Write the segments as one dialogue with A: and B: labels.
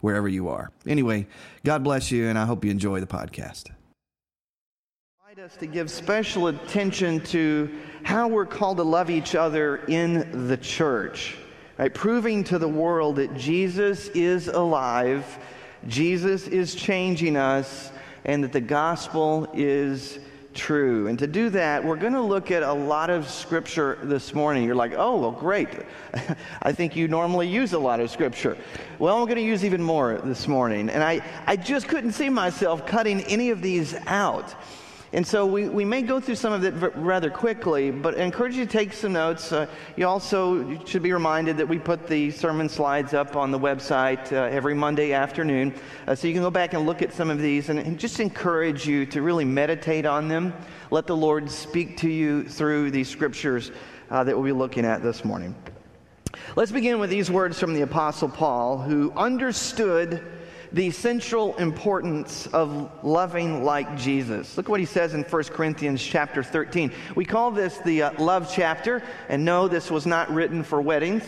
A: wherever you are. Anyway, God bless you, and I hope you enjoy the podcast.
B: us to give special attention to how we're called to love each other in the church, right? Proving to the world that Jesus is alive, Jesus is changing us, and that the gospel is true. And to do that, we're going to look at a lot of scripture this morning. You're like, oh, well, great. I think you normally use a lot of scripture. Well, I'm going to use even more this morning. And I, I just couldn't see myself cutting any of these out. And so we, we may go through some of it rather quickly, but I encourage you to take some notes. Uh, you also should be reminded that we put the sermon slides up on the website uh, every Monday afternoon. Uh, so you can go back and look at some of these and, and, just encourage you to really meditate on them. Let the Lord speak to you through these scriptures uh, that we'll be looking at this morning. Let's begin with these words from the Apostle Paul, who understood the central importance of loving like Jesus. Look what he says in 1 Corinthians chapter 13. We call this the uh, love chapter, and no, this was not written for weddings.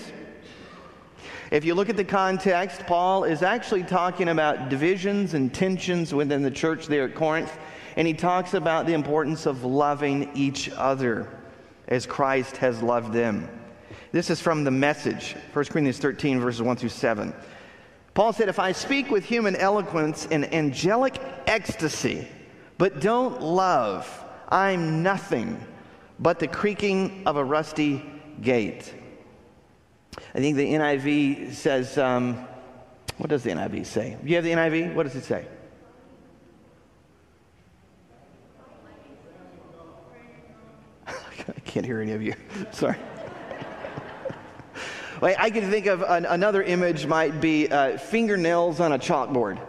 B: If you look at the context, Paul is actually talking about divisions and tensions within the church there at Corinth, and he talks about the importance of loving each other as Christ has loved them. This is from the message, 1 Corinthians 13, verses 1 through 7. Paul said, If I speak with human eloquence and angelic ecstasy, but don't love, I'm nothing but the creaking of a rusty gate. I think the NIV says, um, what does the NIV say? Do you have the NIV? What does it say? I can't hear any of you. Sorry. I can think of an, another image might be uh, fingernails on a chalkboard,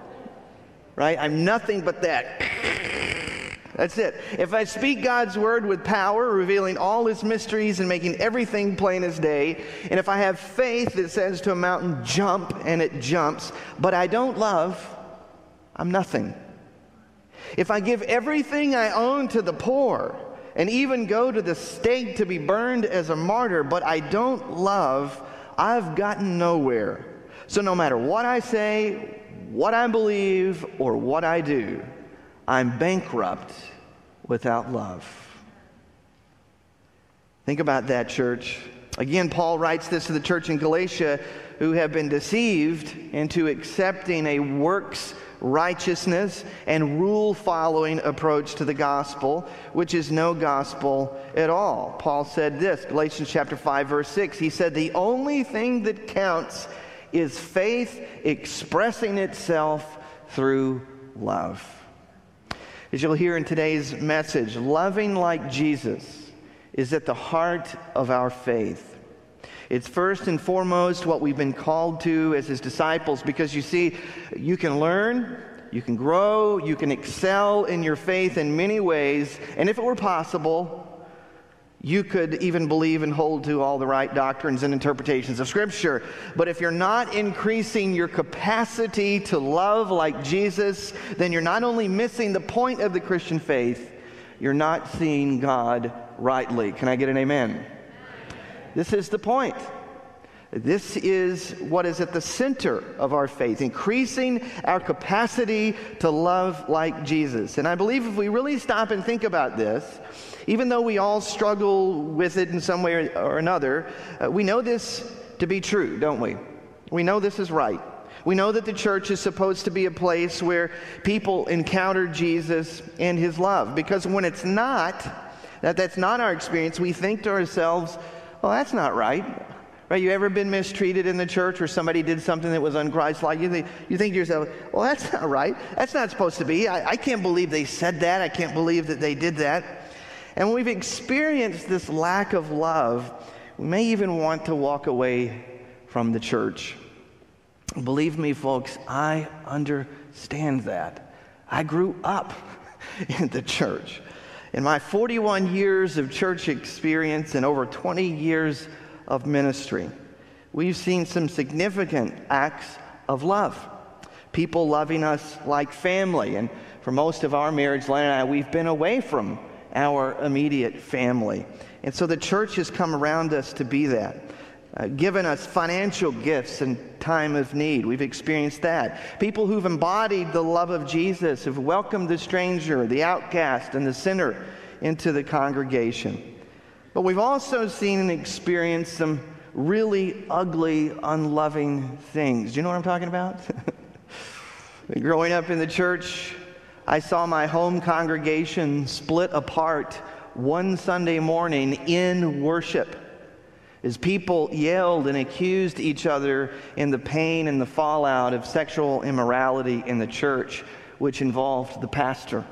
B: right? I'm nothing but that. That's it. If I speak God's word with power, revealing all his mysteries and making everything plain as day, and if I have faith that says to a mountain, jump, and it jumps, but I don't love, I'm nothing. If I give everything I own to the poor, and even go to the stake to be burned as a martyr, but I don't love, I've gotten nowhere. So no matter what I say, what I believe, or what I do, I'm bankrupt without love. Think about that, church. Again, Paul writes this to the church in Galatia who have been deceived into accepting a works righteousness and rule following approach to the gospel, which is no gospel at all. Paul said this, Galatians chapter 5 verse 6. He said the only thing that counts is faith expressing itself through love. As you'll hear in today's message, loving like Jesus is at the heart of our faith. It's first and foremost what we've been called to as his disciples because you see, you can learn, you can grow, you can excel in your faith in many ways, and if it were possible, you could even believe and hold to all the right doctrines and interpretations of Scripture. But if you're not increasing your capacity to love like Jesus, then you're not only missing the point of the Christian faith, you're not seeing God rightly. Can I get an amen? This is the point. This is what is at the center of our faith, increasing our capacity to love like Jesus. And I believe if we really stop and think about this, even though we all struggle with it in some way or another, uh, we know this to be true, don't we? We know this is right. We know that the church is supposed to be a place where people encounter Jesus and his love. Because when it's not, that that's not our experience, we think to ourselves, well, that's not right. Right? You ever been mistreated in the church or somebody did something that was unchristlike? You think, you think to yourself, well, that's not right. That's not supposed to be. I, I can't believe they said that. I can't believe that they did that. And when we've experienced this lack of love, we may even want to walk away from the church. Believe me, folks, I understand that. I grew up in the church. In my 41 years of church experience and over 20 years of ministry, we've seen some significant acts of love. People loving us like family. And for most of our marriage, Len and I, we've been away from our immediate family. And so the church has come around us to be that. Uh, given us financial gifts in time of need. We've experienced that. People who've embodied the love of Jesus, have welcomed the stranger, the outcast, and the sinner into the congregation. But we've also seen and experienced some really ugly, unloving things. Do you know what I'm talking about? Growing up in the church, I saw my home congregation split apart one Sunday morning in worship as people yelled and accused each other in the pain and the fallout of sexual immorality in the church, which involved the pastor.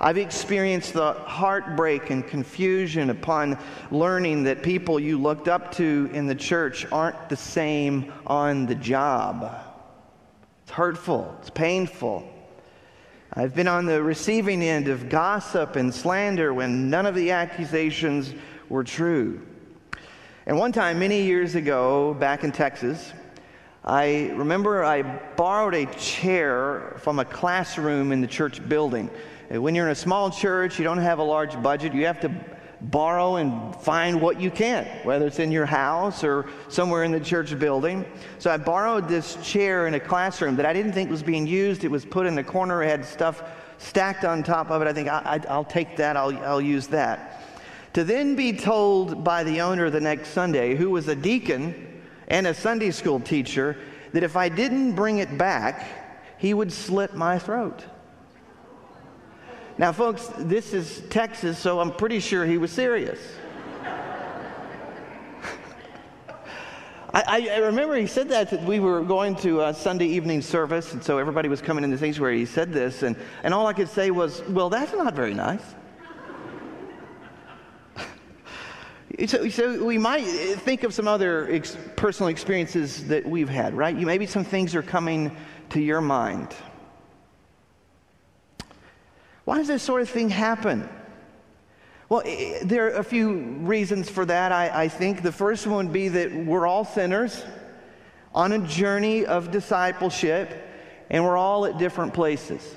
B: I've experienced the heartbreak and confusion upon learning that people you looked up to in the church aren't the same on the job. It's hurtful, it's painful. I've been on the receiving end of gossip and slander when none of the accusations were true. And one time, many years ago, back in Texas, I remember I borrowed a chair from a classroom in the church building. When you're in a small church, you don't have a large budget, you have to borrow and find what you can, whether it's in your house or somewhere in the church building. So I borrowed this chair in a classroom that I didn't think was being used. It was put in the corner, it had stuff stacked on top of it. I think I, will take that, I'll, I'll use that to then be told by the owner the next Sunday, who was a deacon and a Sunday school teacher, that if I didn't bring it back, he would slit my throat. Now, folks, this is Texas, so I'm pretty sure he was serious. I, I, remember he said that, that we were going to a Sunday evening service, and so everybody was coming in the sanctuary. He said this, and, and all I could say was, Well, that's not very nice. So, so, we might think of some other ex- personal experiences that we've had, right? You, maybe some things are coming to your mind. Why does this sort of thing happen? Well, there are a few reasons for that, I, I think. The first one would be that we're all sinners on a journey of discipleship, and we're all at different places.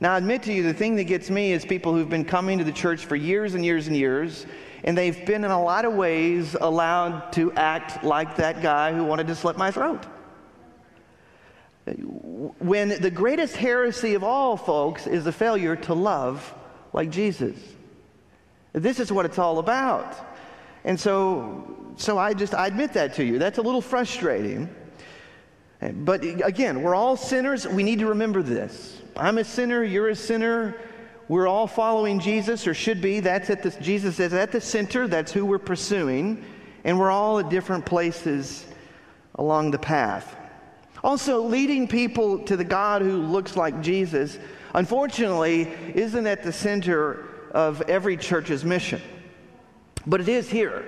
B: Now, I admit to you, the thing that gets me is people who've been coming to the church for years and years and years, and they've been, in a lot of ways, allowed to act like that guy who wanted to slit my throat. When the greatest heresy of all, folks, is the failure to love like Jesus. This is what it's all about. And so, so I just, I admit that to you. That's a little frustrating. But again, we're all sinners. We need to remember this. I'm a sinner, you're a sinner. We're all following Jesus, or should be. That's at the, Jesus is at the center. That's who we're pursuing. And we're all at different places along the path. Also, leading people to the God who looks like Jesus, unfortunately, isn't at the center of every church's mission. But it is here.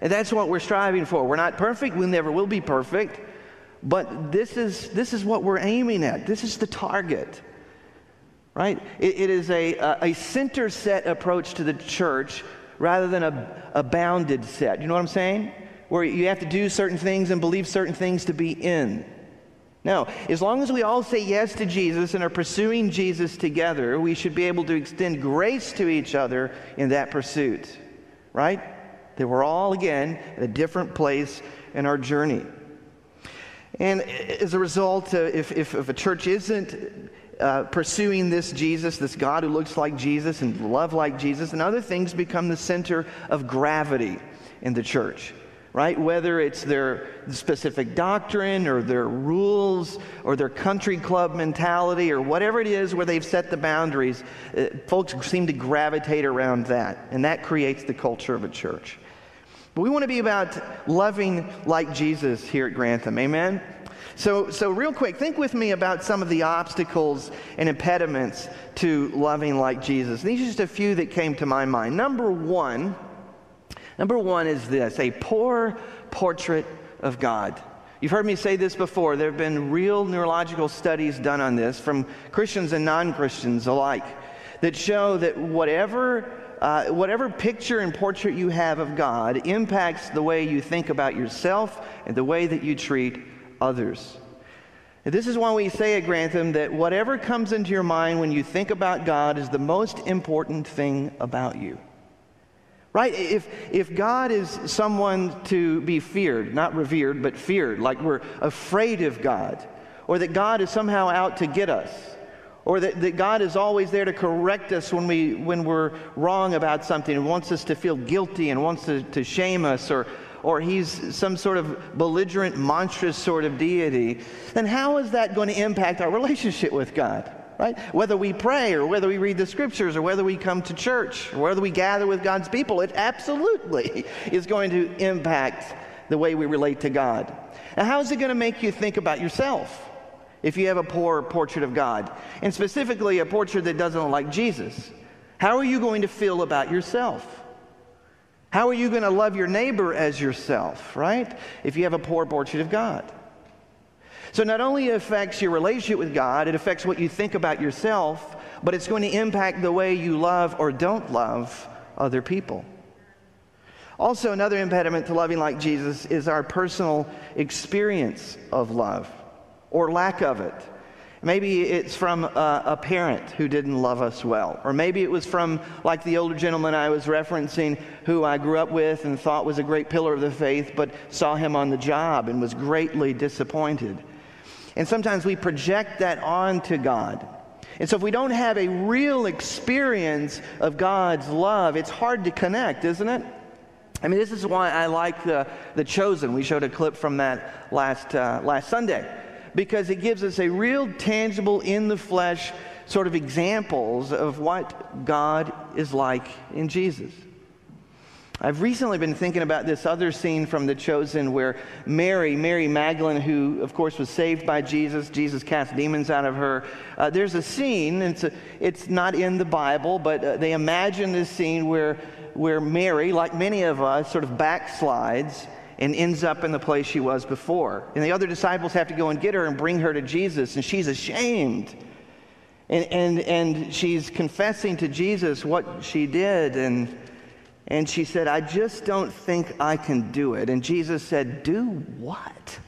B: And that's what we're striving for. We're not perfect, we never will be perfect. But this is, this is what we're aiming at. This is the target right? it, it is a, a center set approach to the church rather than a, a bounded set. You know what I'm saying? Where you have to do certain things and believe certain things to be in. No, as long as we all say yes to Jesus and are pursuing Jesus together, we should be able to extend grace to each other in that pursuit, right? That we're all, again, at a different place in our journey. And as a result, uh, if, if, if a church isn't uh, pursuing this Jesus, this God who looks like Jesus and love like Jesus, and other things become the center of gravity in the church, right? Whether it's their specific doctrine or their rules or their country club mentality or whatever it is where they've set the boundaries, uh, folks seem to gravitate around that, and that creates the culture of a church. But we want to be about loving like Jesus here at Grantham. Amen? So, so real quick, think with me about some of the obstacles and impediments to loving like Jesus. These are just a few that came to my mind. Number one, number one is this a poor portrait of God. You've heard me say this before. There have been real neurological studies done on this from Christians and non Christians alike that show that whatever, uh, whatever picture and portrait you have of God impacts the way you think about yourself and the way that you treat others. And this is why we say at Grantham that whatever comes into your mind when you think about God is the most important thing about you. Right? If, if God is someone to be feared, not revered, but feared, like we're afraid of God, or that God is somehow out to get us, or that, that God is always there to correct us when, we, when we're wrong about something and wants us to feel guilty and wants to, to shame us, or, or he's some sort of belligerent, monstrous sort of deity, then how is that going to impact our relationship with God? right? Whether we pray or whether we read the scriptures or whether we come to church or whether we gather with God's people, it absolutely is going to impact the way we relate to God. And how is it going to make you think about yourself if you have a poor portrait of God? And specifically, a portrait that doesn't look like Jesus. How are you going to feel about yourself? How are you going to love your neighbor as yourself, right? If you have a poor portrait of God. So not only affects your relationship with God, it affects what you think about yourself, but it's going to impact the way you love or don't love other people. Also, another impediment to loving like Jesus is our personal experience of love or lack of it. Maybe it's from a, a, parent who didn't love us well. Or maybe it was from, like the older gentleman I was referencing, who I grew up with and thought was a great pillar of the faith, but saw him on the job and was greatly disappointed. And sometimes we project that onto God. And so if we don't have a real experience of God's love, it's hard to connect, isn't it? I mean, this is why I like the, the Chosen. We showed a clip from that last, uh, last Sunday because it gives us a real tangible, in the flesh sort of examples of what God is like in Jesus. I've recently been thinking about this other scene from The Chosen where Mary, Mary Magdalene, who of course was saved by Jesus, Jesus cast demons out of her. Uh, there's a scene, it's, a, it's not in the Bible, but uh, they imagine this scene where, where Mary, like many of us, sort of backslides and ends up in the place she was before. And the other disciples have to go and get her and bring her to Jesus, and she's ashamed. And, and, and she's confessing to Jesus what she did. And and she said, I just don't think I can do it. And Jesus said, Do what?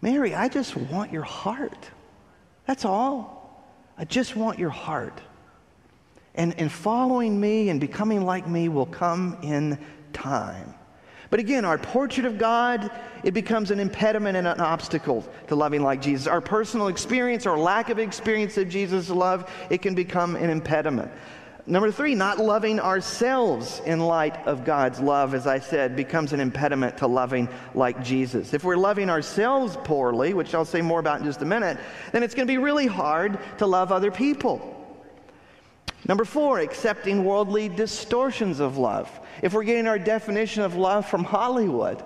B: Mary, I just want your heart. That's all. I just want your heart. And, and following me and becoming like me will come in time. But again, our portrait of God, it becomes an impediment and an obstacle to loving like Jesus. Our personal experience or lack of experience of Jesus' love, it can become an impediment. Number three, not loving ourselves in light of God's love, as I said, becomes an impediment to loving like Jesus. If we're loving ourselves poorly, which I'll say more about in just a minute, then it's going to be really hard to love other people. Number four, accepting worldly distortions of love. If we're getting our definition of love from Hollywood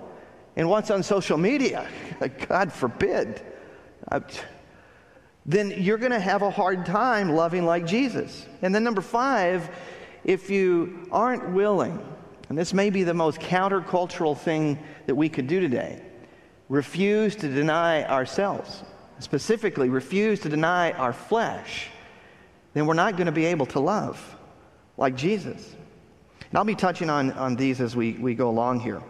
B: and what's on social media, God forbid uh, then you're going to have a hard time loving like Jesus. And then, number five, if you aren't willing, and this may be the most countercultural thing that we could do today, refuse to deny ourselves, specifically, refuse to deny our flesh, then we're not going to be able to love like Jesus. And I'll be touching on, on these as we, we go along here.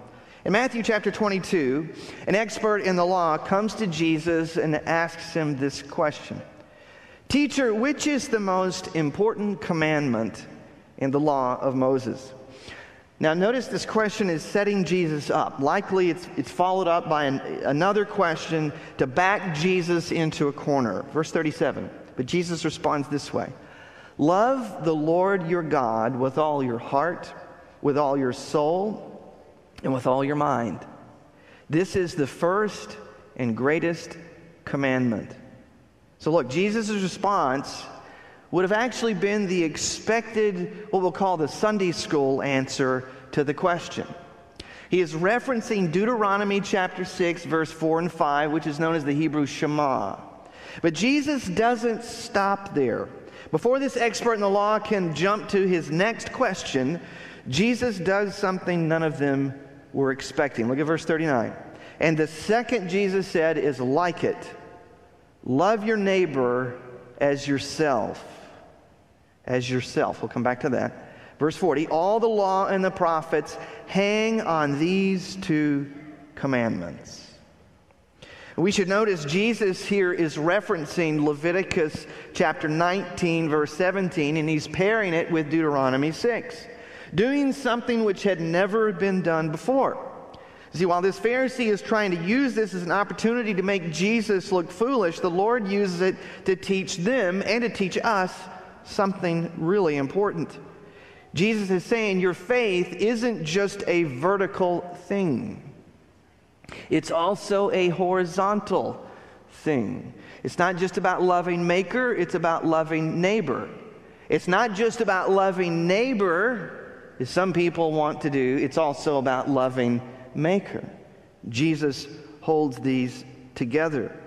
B: In Matthew chapter 22, an expert in the law comes to Jesus and asks him this question Teacher, which is the most important commandment in the law of Moses? Now, notice this question is setting Jesus up. Likely, it's, it's followed up by an, another question to back Jesus into a corner. Verse 37. But Jesus responds this way Love the Lord your God with all your heart, with all your soul, and with all your mind. This is the first and greatest commandment. So, look, Jesus' response would have actually been the expected, what we'll call the Sunday school answer to the question. He is referencing Deuteronomy chapter 6, verse 4 and 5, which is known as the Hebrew Shema. But Jesus doesn't stop there. Before this expert in the law can jump to his next question, Jesus does something none of them were expecting. Look at verse 39. And the second Jesus said is like it love your neighbor as yourself. As yourself. We'll come back to that. Verse 40 All the law and the prophets hang on these two commandments. We should notice Jesus here is referencing Leviticus chapter 19, verse 17, and he's pairing it with Deuteronomy 6, doing something which had never been done before. See, while this Pharisee is trying to use this as an opportunity to make Jesus look foolish, the Lord uses it to teach them and to teach us something really important. Jesus is saying your faith isn't just a vertical thing. It's also a horizontal thing. It's not just about loving maker, it's about loving neighbor. It's not just about loving neighbor, as some people want to do, it's also about loving maker. Jesus holds these together.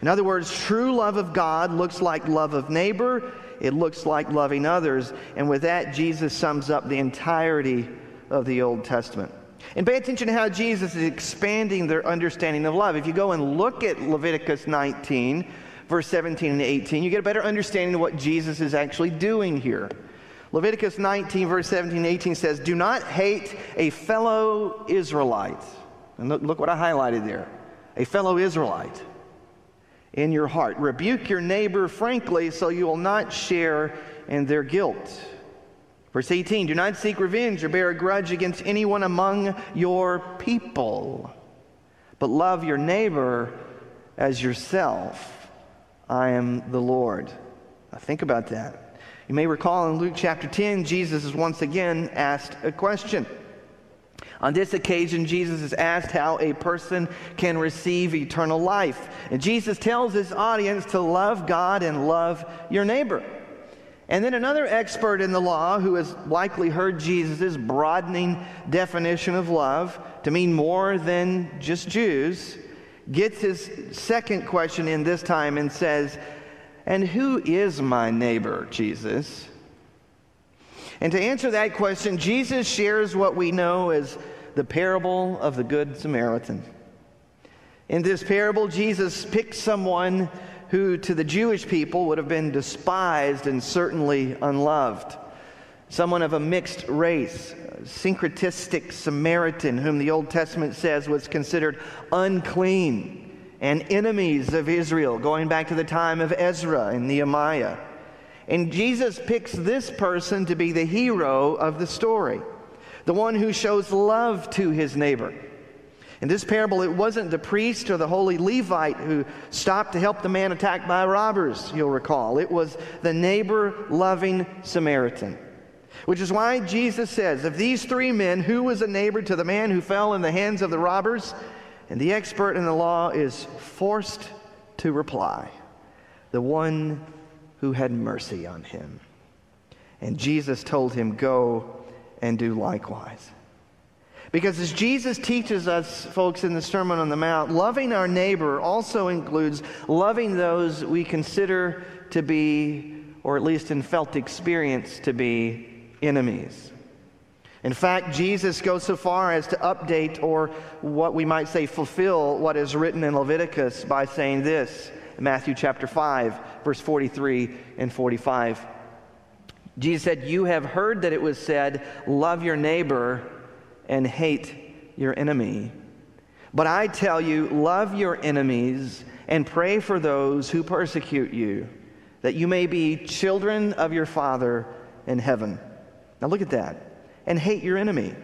B: In other words, true love of God looks like love of neighbor, it looks like loving others, and with that, Jesus sums up the entirety of the Old Testament. And pay attention to how Jesus is expanding their understanding of love. If you go and look at Leviticus 19, verse 17 and 18, you get a better understanding of what Jesus is actually doing here. Leviticus 19, verse 17 and 18 says, Do not hate a fellow Israelite. And look, look what I highlighted there a fellow Israelite in your heart. Rebuke your neighbor frankly so you will not share in their guilt. Verse 18 Do not seek revenge or bear a grudge against anyone among your people, but love your neighbor as yourself. I am the Lord. Now think about that. You may recall in Luke chapter 10, Jesus is once again asked a question. On this occasion, Jesus is asked how a person can receive eternal life. And Jesus tells his audience to love God and love your neighbor. And then another expert in the law who has likely heard Jesus' broadening definition of love to mean more than just Jews gets his second question in this time and says, And who is my neighbor, Jesus? And to answer that question, Jesus shares what we know as the parable of the Good Samaritan. In this parable, Jesus picks someone who to the Jewish people would have been despised and certainly unloved. Someone of a mixed race, a syncretistic Samaritan, whom the Old Testament says was considered unclean and enemies of Israel, going back to the time of Ezra and Nehemiah. And Jesus picks this person to be the hero of the story, the one who shows love to his neighbor. In this parable, it wasn't the priest or the holy Levite who stopped to help the man attacked by robbers, you'll recall. It was the neighbor loving Samaritan. Which is why Jesus says, Of these three men, who was a neighbor to the man who fell in the hands of the robbers? And the expert in the law is forced to reply, The one who had mercy on him. And Jesus told him, Go and do likewise. Because as Jesus teaches us, folks, in the Sermon on the Mount, loving our neighbor also includes loving those we consider to be, or at least in felt experience, to be enemies. In fact, Jesus goes so far as to update, or what we might say, fulfill what is written in Leviticus by saying this Matthew chapter 5, verse 43 and 45. Jesus said, You have heard that it was said, Love your neighbor and hate your enemy. But I tell you, love your enemies and pray for those who persecute you, that you may be children of your Father in heaven. Now look at that. And hate your enemy.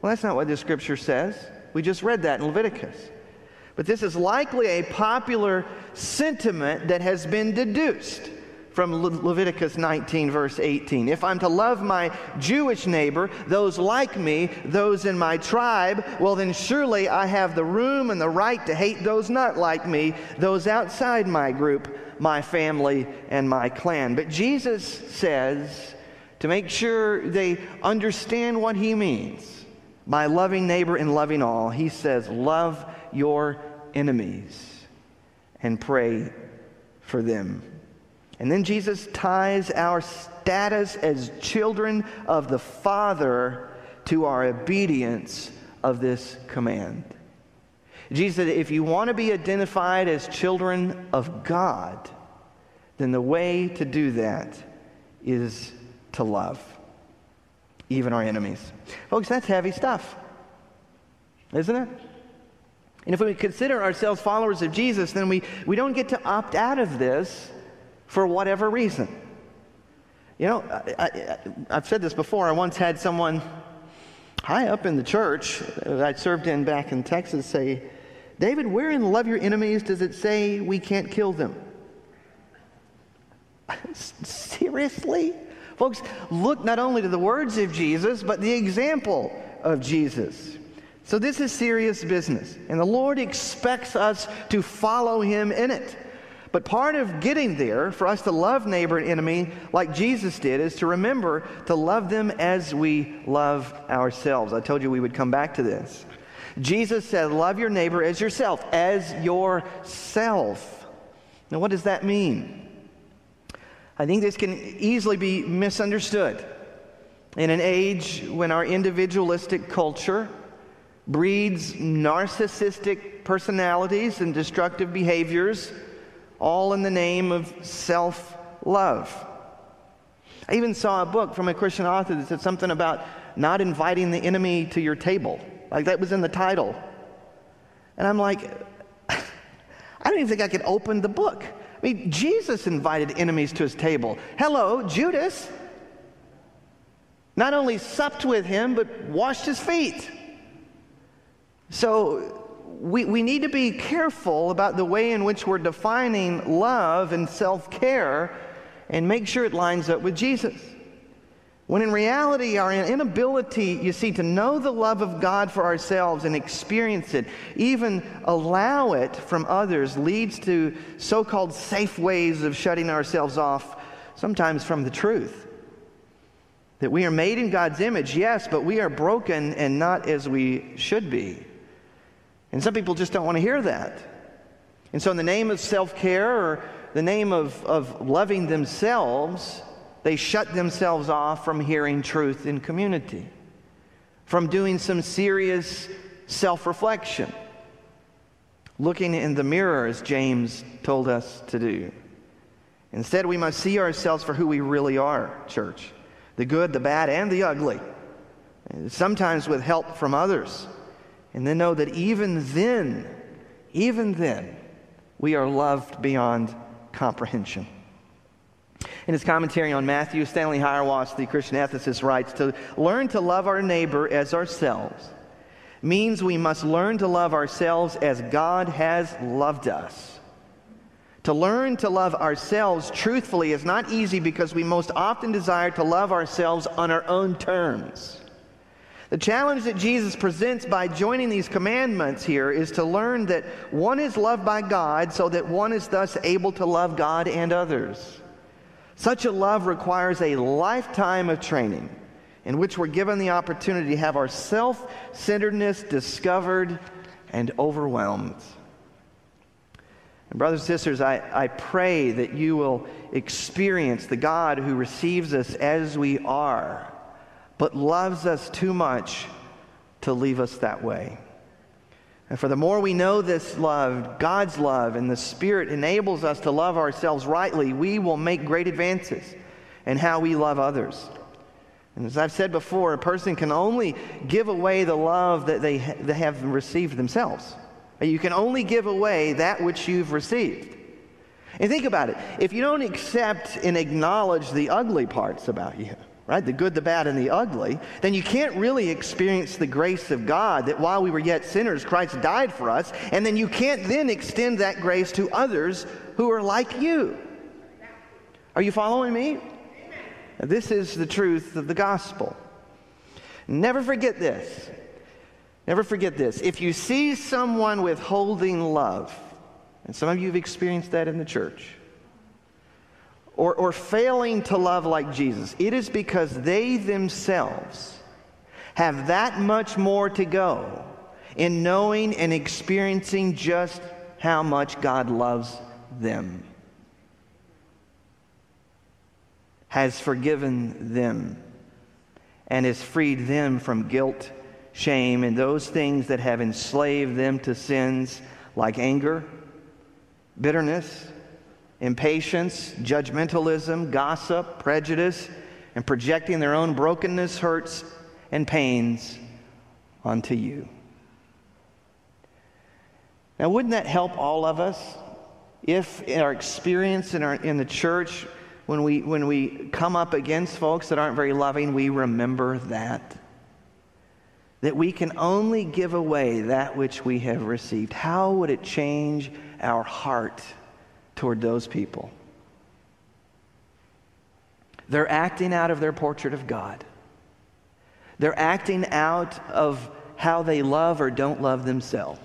B: Well, that's not what the scripture says. We just read that in Leviticus. But this is likely a popular sentiment that has been deduced from Le- Leviticus 19, verse 18. If I'm to love my Jewish neighbor, those like me, those in my tribe, well, then surely I have the room and the right to hate those not like me, those outside my group, my family, and my clan. But Jesus says, to make sure they understand what he means, by loving neighbor and loving all, he says, Love your enemies and pray for them. And then Jesus ties our status as children of the Father to our obedience of this command. Jesus said, if you want to be identified as children of God, then the way to do that is to love even our enemies. Folks, that's heavy stuff, isn't it? And if we consider ourselves followers of Jesus, then we, we don't get to opt out of this for whatever reason. You know, I, have said this before. I once had someone high up in the church that I served in back in Texas say, David, where in Love Your Enemies does it say we can't kill them? Seriously? Folks, look not only to the words of Jesus, but the example of Jesus. So this is serious business, and the Lord expects us to follow him in it. But part of getting there, for us to love neighbor and enemy like Jesus did, is to remember to love them as we love ourselves. I told you we would come back to this. Jesus said, Love your neighbor as yourself, as yourself. Now, what does that mean? I think this can easily be misunderstood. In an age when our individualistic culture breeds narcissistic personalities and destructive behaviors, all in the name of self love. I even saw a book from a Christian author that said something about not inviting the enemy to your table. Like that was in the title. And I'm like, I don't even think I could open the book. I mean, Jesus invited enemies to his table. Hello, Judas. Not only supped with him, but washed his feet. So we, we need to be careful about the way in which we're defining love and self care and make sure it lines up with Jesus. When in reality, our inability, you see, to know the love of God for ourselves and experience it, even allow it from others, leads to so called safe ways of shutting ourselves off, sometimes from the truth. That we are made in God's image, yes, but we are broken and not as we should be. And some people just don't want to hear that. And so, in the name of self care or the name of, of loving themselves, they shut themselves off from hearing truth in community, from doing some serious self reflection, looking in the mirror, as James told us to do. Instead, we must see ourselves for who we really are, church the good, the bad, and the ugly, sometimes with help from others. And then know that even then, even then, we are loved beyond comprehension. In his commentary on Matthew, Stanley Hauerwas, the Christian ethicist, writes To learn to love our neighbor as ourselves means we must learn to love ourselves as God has loved us. To learn to love ourselves truthfully is not easy because we most often desire to love ourselves on our own terms. The challenge that Jesus presents by joining these commandments here is to learn that one is loved by God so that one is thus able to love God and others. Such a love requires a lifetime of training in which we're given the opportunity to have our self centeredness discovered and overwhelmed. And, brothers and sisters, I, I pray that you will experience the God who receives us as we are, but loves us too much to leave us that way. And for the more we know this love, God's love, and the Spirit enables us to love ourselves rightly, we will make great advances in how we love others. And as I've said before, a person can only give away the love that they, ha- they have received themselves. You can only give away that which you've received. And think about it if you don't accept and acknowledge the ugly parts about you, right? The good, the bad, and the ugly, then you can't really experience the grace of God that while we were yet sinners, Christ died for us, and then you can't then extend that grace to others who are like you. Are you following me? This is the truth of the gospel. Never forget this. Never forget this. If you see someone withholding love, and some of you have experienced that in the church, or, or failing to love like Jesus, it is because they themselves have that much more to go in knowing and experiencing just how much God loves them, has forgiven them, and has freed them from guilt, shame, and those things that have enslaved them to sins like anger, bitterness, impatience, judgmentalism, gossip, prejudice, and projecting their own brokenness, hurts, and pains onto you. Now, wouldn't that help all of us if in our experience in, our, in the church, when we, when we come up against folks that aren't very loving, we remember that? That we can only give away that which we have received. How would it change our heart toward those people? They're acting out of their portrait of God. They're acting out of how they love or don't love themselves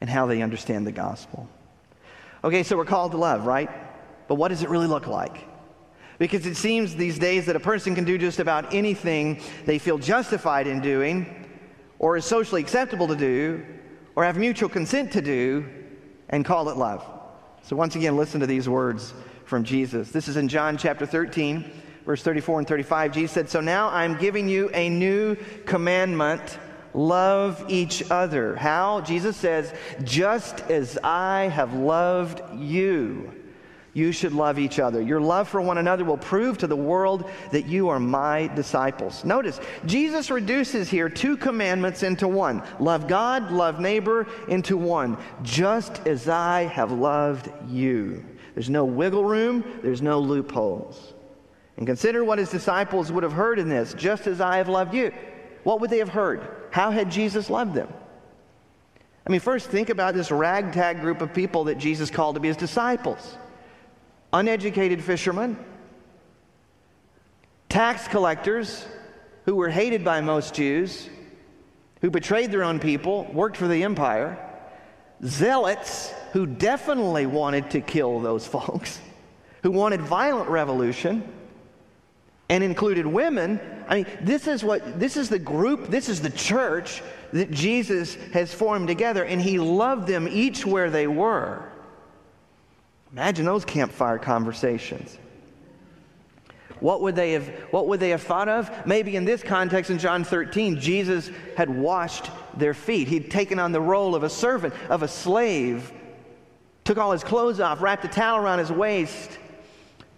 B: and how they understand the gospel. Okay, so we're called to love, right? But what does it really look like? Because it seems these days that a person can do just about anything they feel justified in doing, or is socially acceptable to do, or have mutual consent to do, and call it love. So, once again, listen to these words from Jesus. This is in John chapter 13 verse 34 and 35, Jesus said, So now I'm giving you a new commandment love each other. How? Jesus says, Just as I have loved you, you should love each other. Your love for one another will prove to the world that you are my disciples. Notice, Jesus reduces here two commandments into one love God, love neighbor into one. Just as I have loved you. There's no wiggle room, there's no loopholes. And consider what his disciples would have heard in this just as I have loved you. What would they have heard? How had Jesus loved them? I mean, first think about this ragtag group of people that Jesus called to be his disciples uneducated fishermen, tax collectors who were hated by most Jews, who betrayed their own people, worked for the empire, zealots who definitely wanted to kill those folks, who wanted violent revolution and included women. I mean, this is what this is the group, this is the church that Jesus has formed together, and he loved them each where they were. Imagine those campfire conversations. What would they have what would they have thought of? Maybe in this context in John 13, Jesus had washed their feet. He'd taken on the role of a servant, of a slave, took all his clothes off, wrapped a towel around his waist,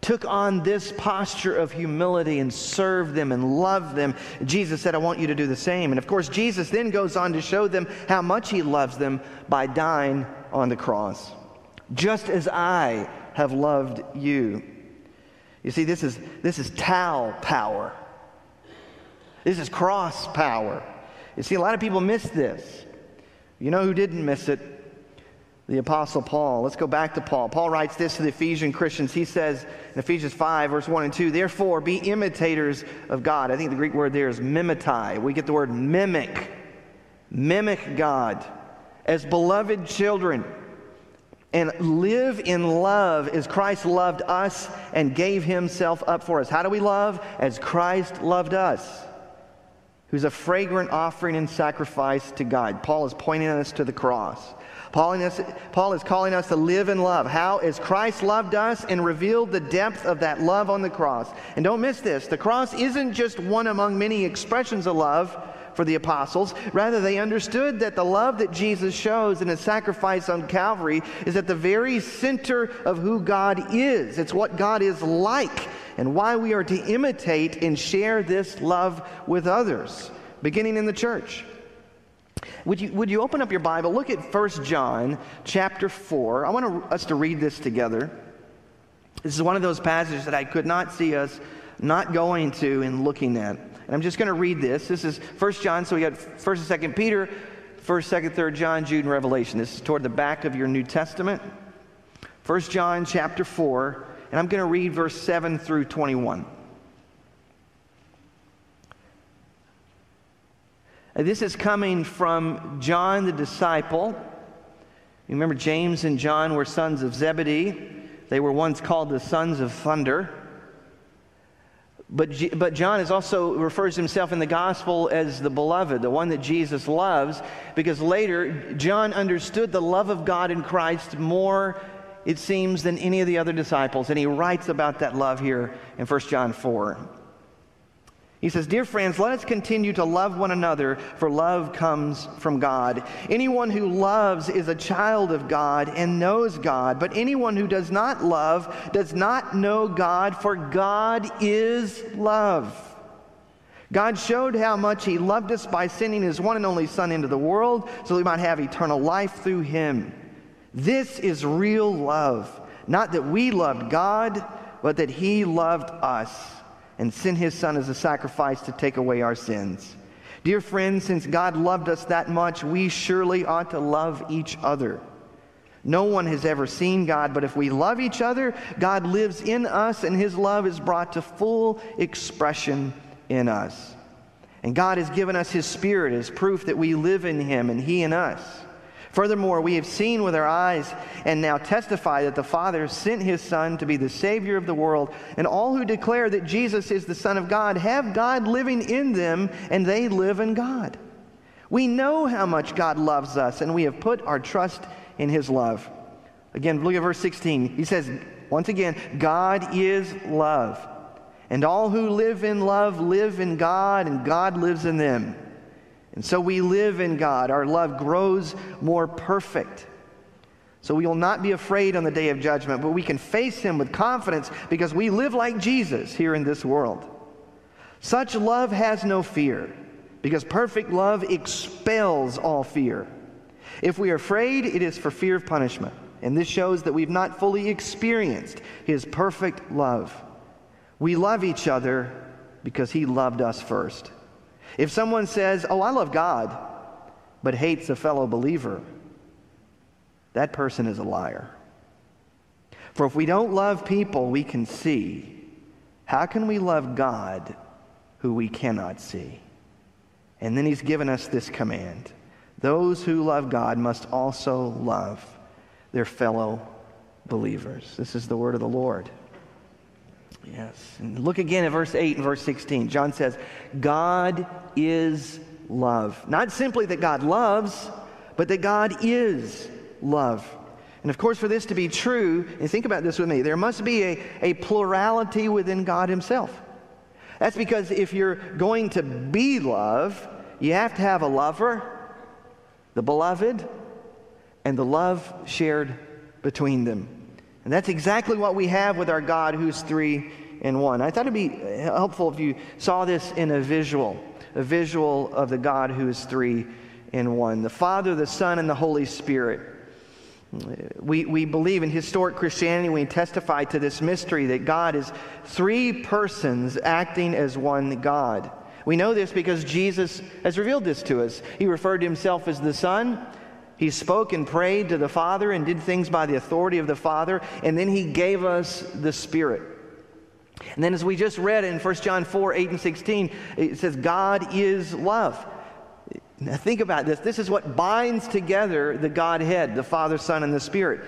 B: took on this posture of humility and served them and loved them. Jesus said, I want you to do the same. And of course, Jesus then goes on to show them how much he loves them by dying on the cross. Just as I have loved you. You see, this is, this is towel power. This is cross power. You see, a lot of people miss this. You know who didn't miss it? the Apostle Paul. Let's go back to Paul. Paul writes this to the Ephesian Christians. He says in Ephesians 5, verse 1 and 2, Therefore, be imitators of God. I think the Greek word there is mimetai. We get the word mimic. Mimic God as beloved children and live in love as Christ loved us and gave himself up for us. How do we love? As Christ loved us, who's a fragrant offering and sacrifice to God. Paul is pointing us to the cross. Paul is calling us to live in love. How? As Christ loved us and revealed the depth of that love on the cross. And don't miss this the cross isn't just one among many expressions of love for the apostles. Rather, they understood that the love that Jesus shows in his sacrifice on Calvary is at the very center of who God is. It's what God is like and why we are to imitate and share this love with others, beginning in the church. Would you, would you open up your Bible? Look at 1 John chapter 4. I want us to read this together. This is one of those passages that I could not see us not going to and looking at. And I'm just going to read this. This is 1 John, so we got 1st and 2nd Peter, 1st, 2nd, 3rd John, Jude, and Revelation. This is toward the back of your New Testament. 1 John chapter 4, and I'm going to read verse 7 through 21. This is coming from John the disciple. You remember James and John were sons of Zebedee. They were once called the sons of thunder. But, but John is also refers to himself in the gospel as the beloved, the one that Jesus loves, because later John understood the love of God in Christ more, it seems, than any of the other disciples. And he writes about that love here in 1 John 4. He says, Dear friends, let us continue to love one another, for love comes from God. Anyone who loves is a child of God and knows God, but anyone who does not love does not know God, for God is love. God showed how much He loved us by sending His one and only Son into the world so we might have eternal life through Him. This is real love. Not that we loved God, but that He loved us and sent his son as a sacrifice to take away our sins. Dear friends, since God loved us that much, we surely ought to love each other. No one has ever seen God, but if we love each other, God lives in us and his love is brought to full expression in us. And God has given us his spirit as proof that we live in him and he in us. Furthermore, we have seen with our eyes and now testify that the Father sent his Son to be the Savior of the world, and all who declare that Jesus is the Son of God have God living in them, and they live in God. We know how much God loves us, and we have put our trust in his love. Again, look at verse 16. He says, once again, God is love. And all who live in love live in God, and God lives in them. And so we live in God. Our love grows more perfect. So we will not be afraid on the day of judgment, but we can face Him with confidence because we live like Jesus here in this world. Such love has no fear because perfect love expels all fear. If we are afraid, it is for fear of punishment. And this shows that we've not fully experienced His perfect love. We love each other because He loved us first. If someone says, Oh, I love God, but hates a fellow believer, that person is a liar. For if we don't love people we can see, how can we love God who we cannot see? And then he's given us this command those who love God must also love their fellow believers. This is the word of the Lord. Yes. And look again at verse 8 and verse 16. John says, God is love. Not simply that God loves, but that God is love. And of course, for this to be true, and think about this with me, there must be a, a plurality within God Himself. That's because if you're going to be love, you have to have a lover, the beloved, and the love shared between them. And that's exactly what we have with our God who's three in one. I thought it'd be helpful if you saw this in a visual, a visual of the God who is three in one the Father, the Son, and the Holy Spirit. We, we believe in historic Christianity, we testify to this mystery that God is three persons acting as one God. We know this because Jesus has revealed this to us. He referred to himself as the Son, he spoke and prayed to the Father and did things by the authority of the Father, and then he gave us the Spirit. And then, as we just read in 1 John 4 8 and 16, it says, God is love. Now, think about this. This is what binds together the Godhead, the Father, Son, and the Spirit.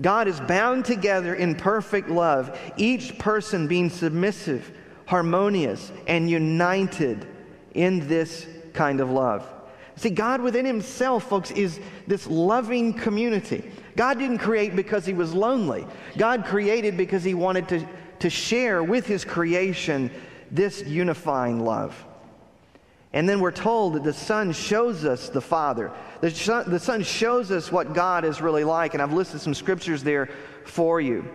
B: God is bound together in perfect love, each person being submissive, harmonious, and united in this kind of love. See, God within himself, folks, is this loving community. God didn't create because he was lonely. God created because he wanted to, to share with his creation this unifying love. And then we're told that the Son shows us the Father. The son, the son shows us what God is really like. And I've listed some scriptures there for you.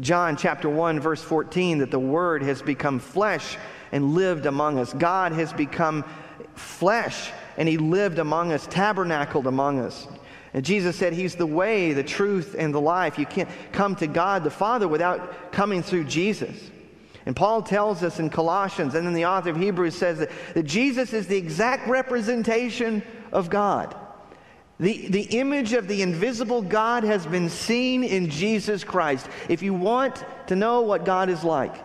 B: John chapter 1, verse 14, that the Word has become flesh and lived among us. God has become flesh and he lived among us, tabernacled among us. And Jesus said he's the way, the truth, and the life. You can't come to God the Father without coming through Jesus. And Paul tells us in Colossians, and then the author of Hebrews says that, that Jesus is the exact representation of God. The, the image of the invisible God has been seen in Jesus Christ. If you want to know what God is like,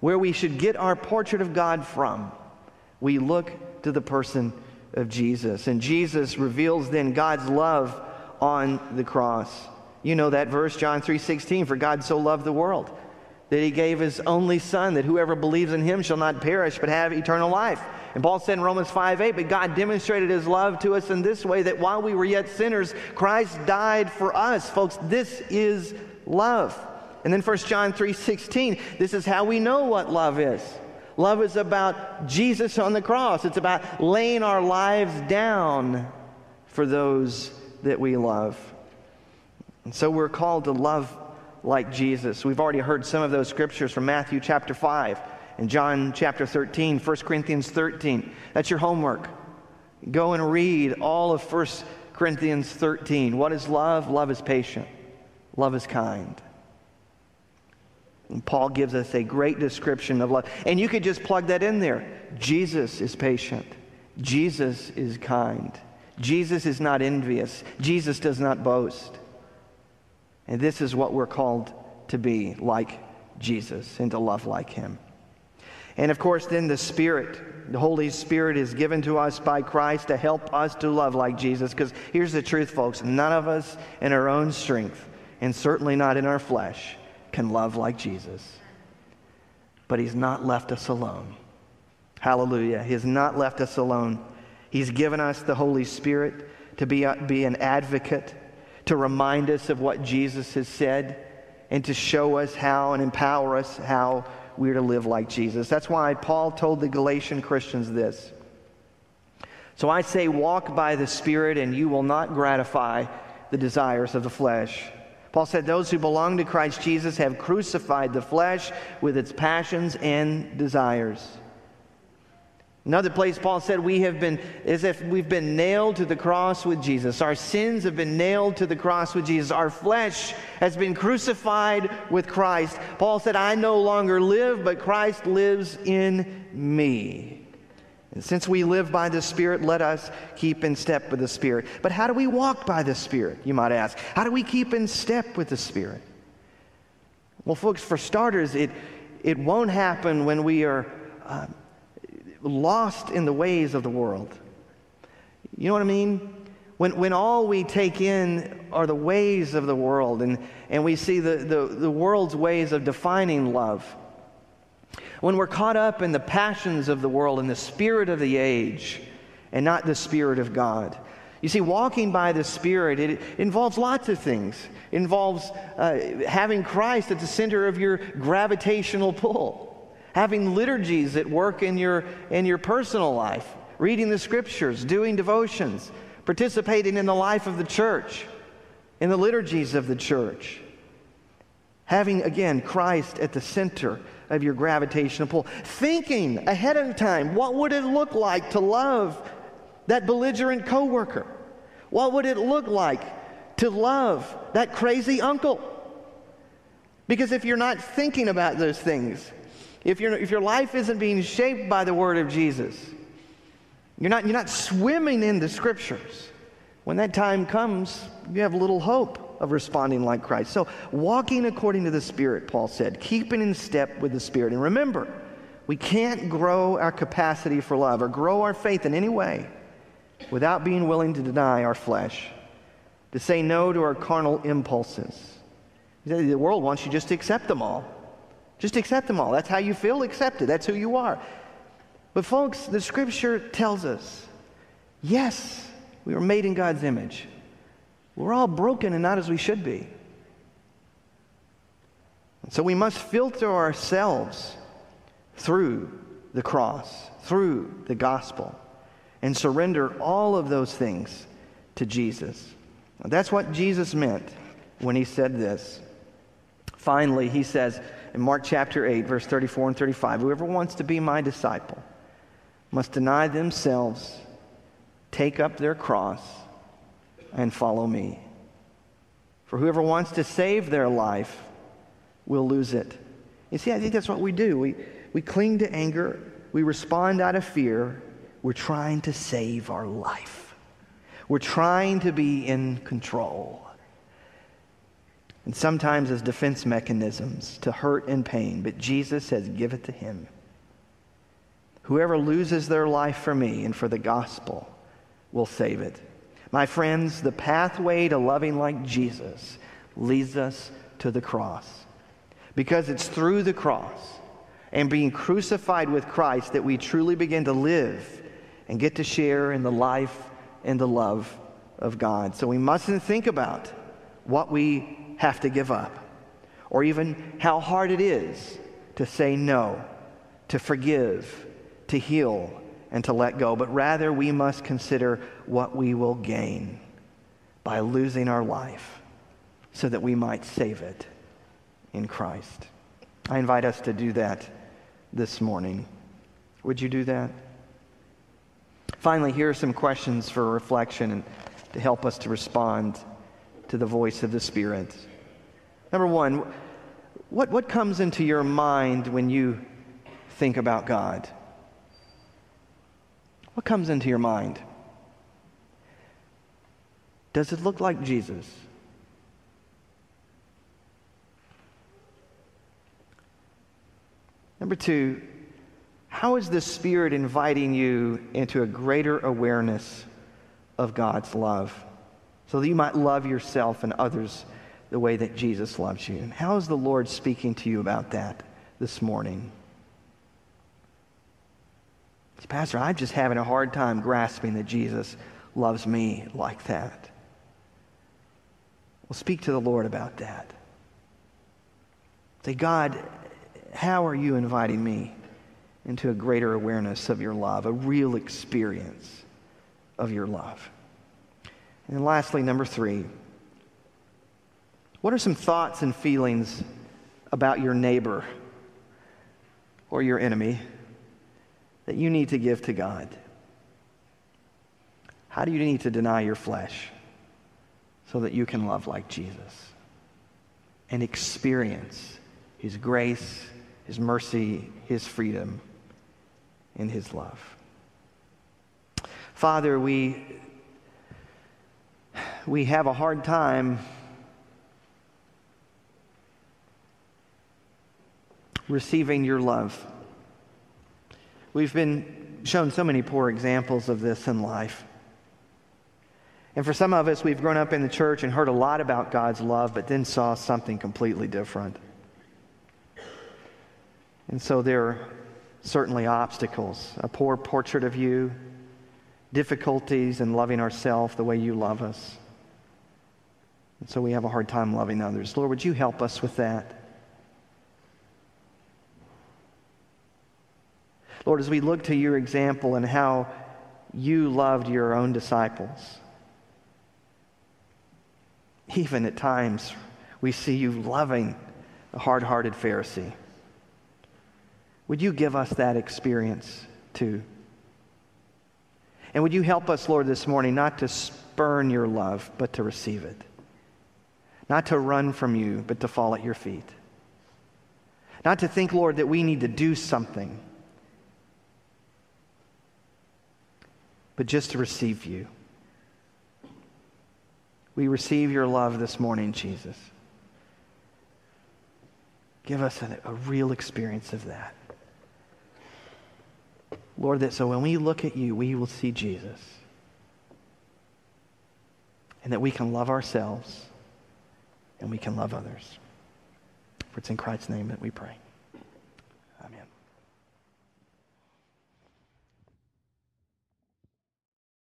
B: where we should get our portrait of God from, we look to the person of Jesus. And Jesus reveals then God's love on the cross. You know that verse, John 3:16, for God so loved the world that he gave his only son, that whoever believes in him shall not perish but have eternal life. And Paul said in Romans 5 8, but God demonstrated his love to us in this way that while we were yet sinners, Christ died for us. Folks, this is love. And then 1 John 3 16, this is how we know what love is. Love is about Jesus on the cross, it's about laying our lives down for those that we love. And so we're called to love like Jesus. We've already heard some of those scriptures from Matthew chapter 5 and John chapter 13, 1 Corinthians 13. That's your homework. Go and read all of 1 Corinthians 13. What is love? Love is patient, love is kind. And Paul gives us a great description of love. And you could just plug that in there. Jesus is patient. Jesus is kind. Jesus is not envious. Jesus does not boast. And this is what we're called to be like Jesus and to love like him. And of course, then the Spirit, the Holy Spirit is given to us by Christ to help us to love like Jesus. Because here's the truth, folks none of us in our own strength, and certainly not in our flesh, can love like Jesus. But He's not left us alone. Hallelujah. He has not left us alone. He's given us the Holy Spirit to be, a, be an advocate, to remind us of what Jesus has said, and to show us how and empower us how we're to live like Jesus. That's why Paul told the Galatian Christians this. So I say, walk by the Spirit, and you will not gratify the desires of the flesh. Paul said, Those who belong to Christ Jesus have crucified the flesh with its passions and desires. Another place, Paul said, we have been, as if we've been nailed to the cross with Jesus. Our sins have been nailed to the cross with Jesus. Our flesh has been crucified with Christ. Paul said, I no longer live, but Christ lives in me. And since we live by the Spirit, let us keep in step with the Spirit. But how do we walk by the Spirit, you might ask? How do we keep in step with the Spirit? Well, folks, for starters, it, it won't happen when we are. Uh, lost in the ways of the world. You know what I mean? When, when all we take in are the ways of the world and, and we see the, the, the world's ways of defining love. When we're caught up in the passions of the world and the spirit of the age and not the spirit of God. You see, walking by the Spirit, it, involves lots of things. It involves uh, having Christ at the center of your gravitational pull having liturgies that work in your, in your personal life, reading the scriptures, doing devotions, participating in the life of the church, in the liturgies of the church. Having, again, Christ at the center of your gravitational pull. Thinking ahead of time, what would it look like to love that belligerent coworker? What would it look like to love that crazy uncle? Because if you're not thinking about those things, if, you if your life isn't being shaped by the word of Jesus, you're not, you're not swimming in the scriptures. When that time comes, you have little hope of responding like Christ. So, walking according to the Spirit, Paul said, keeping in step with the Spirit. And remember, we can't grow our capacity for love or grow our faith in any way without being willing to deny our flesh, to say no to our carnal impulses. The world wants you just to accept them all. Just accept them all. That's how you feel accepted. That's who you are. But, folks, the scripture tells us yes, we were made in God's image. We're all broken and not as we should be. And so we must filter ourselves through the cross, through the gospel, and surrender all of those things to Jesus. That's what Jesus meant when he said this. Finally, he says, in Mark chapter 8, verse 34 and 35 Whoever wants to be my disciple must deny themselves, take up their cross, and follow me. For whoever wants to save their life will lose it. You see, I think that's what we do. We, we cling to anger, we respond out of fear. We're trying to save our life, we're trying to be in control and sometimes as defense mechanisms to hurt and pain, but Jesus says, give it to him. Whoever loses their life for me and for the gospel will save it. My friends, the pathway to loving like Jesus leads us to the cross. because it's through the cross and being crucified with Christ that we truly begin to live and get to share in the life and the love of God. So we mustn't think about what we have to give up or even how hard it is to say no, to forgive, to heal, and to let go, but rather we must consider what we will gain by losing our life so that we might save it in Christ. I invite us to do that this morning. Would you do that? Finally, here are some questions for reflection and to help us to respond to the voice of the Spirit. Number one, what, what comes into your mind when you think about God? What comes into your mind? Does it look like Jesus? Number two, how is the Spirit inviting you into a greater awareness of God's love so that you might love yourself and others the way that Jesus loves you? And how is the Lord speaking to you about that this morning? Pastor, I'm just having a hard time grasping that Jesus loves me like that. Well, speak to the Lord about that. Say, God, how are you inviting me into a greater awareness of your love, a real experience of your love? And lastly, number three, what are some thoughts and feelings about your neighbor or your enemy that you need to give to God? How do you need to deny your flesh so that you can love like Jesus and experience His grace, His mercy, His freedom, and His love? Father, we, we have a hard time receiving your love. We've been shown so many poor examples of this in life. And for some of us, we've grown up in the church and heard a lot about God's love, but then saw something completely different. And so there are certainly obstacles a poor portrait of you, difficulties in loving ourselves the way you love us. And so we have a hard time loving others. Lord, would you help us with that? Lord, as we look to your example and how you loved your own disciples, even at times we see you loving the hard hearted Pharisee. Would you give us that experience too? And would you help us, Lord, this morning not to spurn your love, but to receive it? Not to run from you, but to fall at your feet. Not to think, Lord, that we need to do something but just to receive you. We receive your love this morning, Jesus. Give us a, a real experience of that. Lord, that so when we look at you, we will see Jesus. And that we can love ourselves and we can love others. For it's in Christ's name that we pray.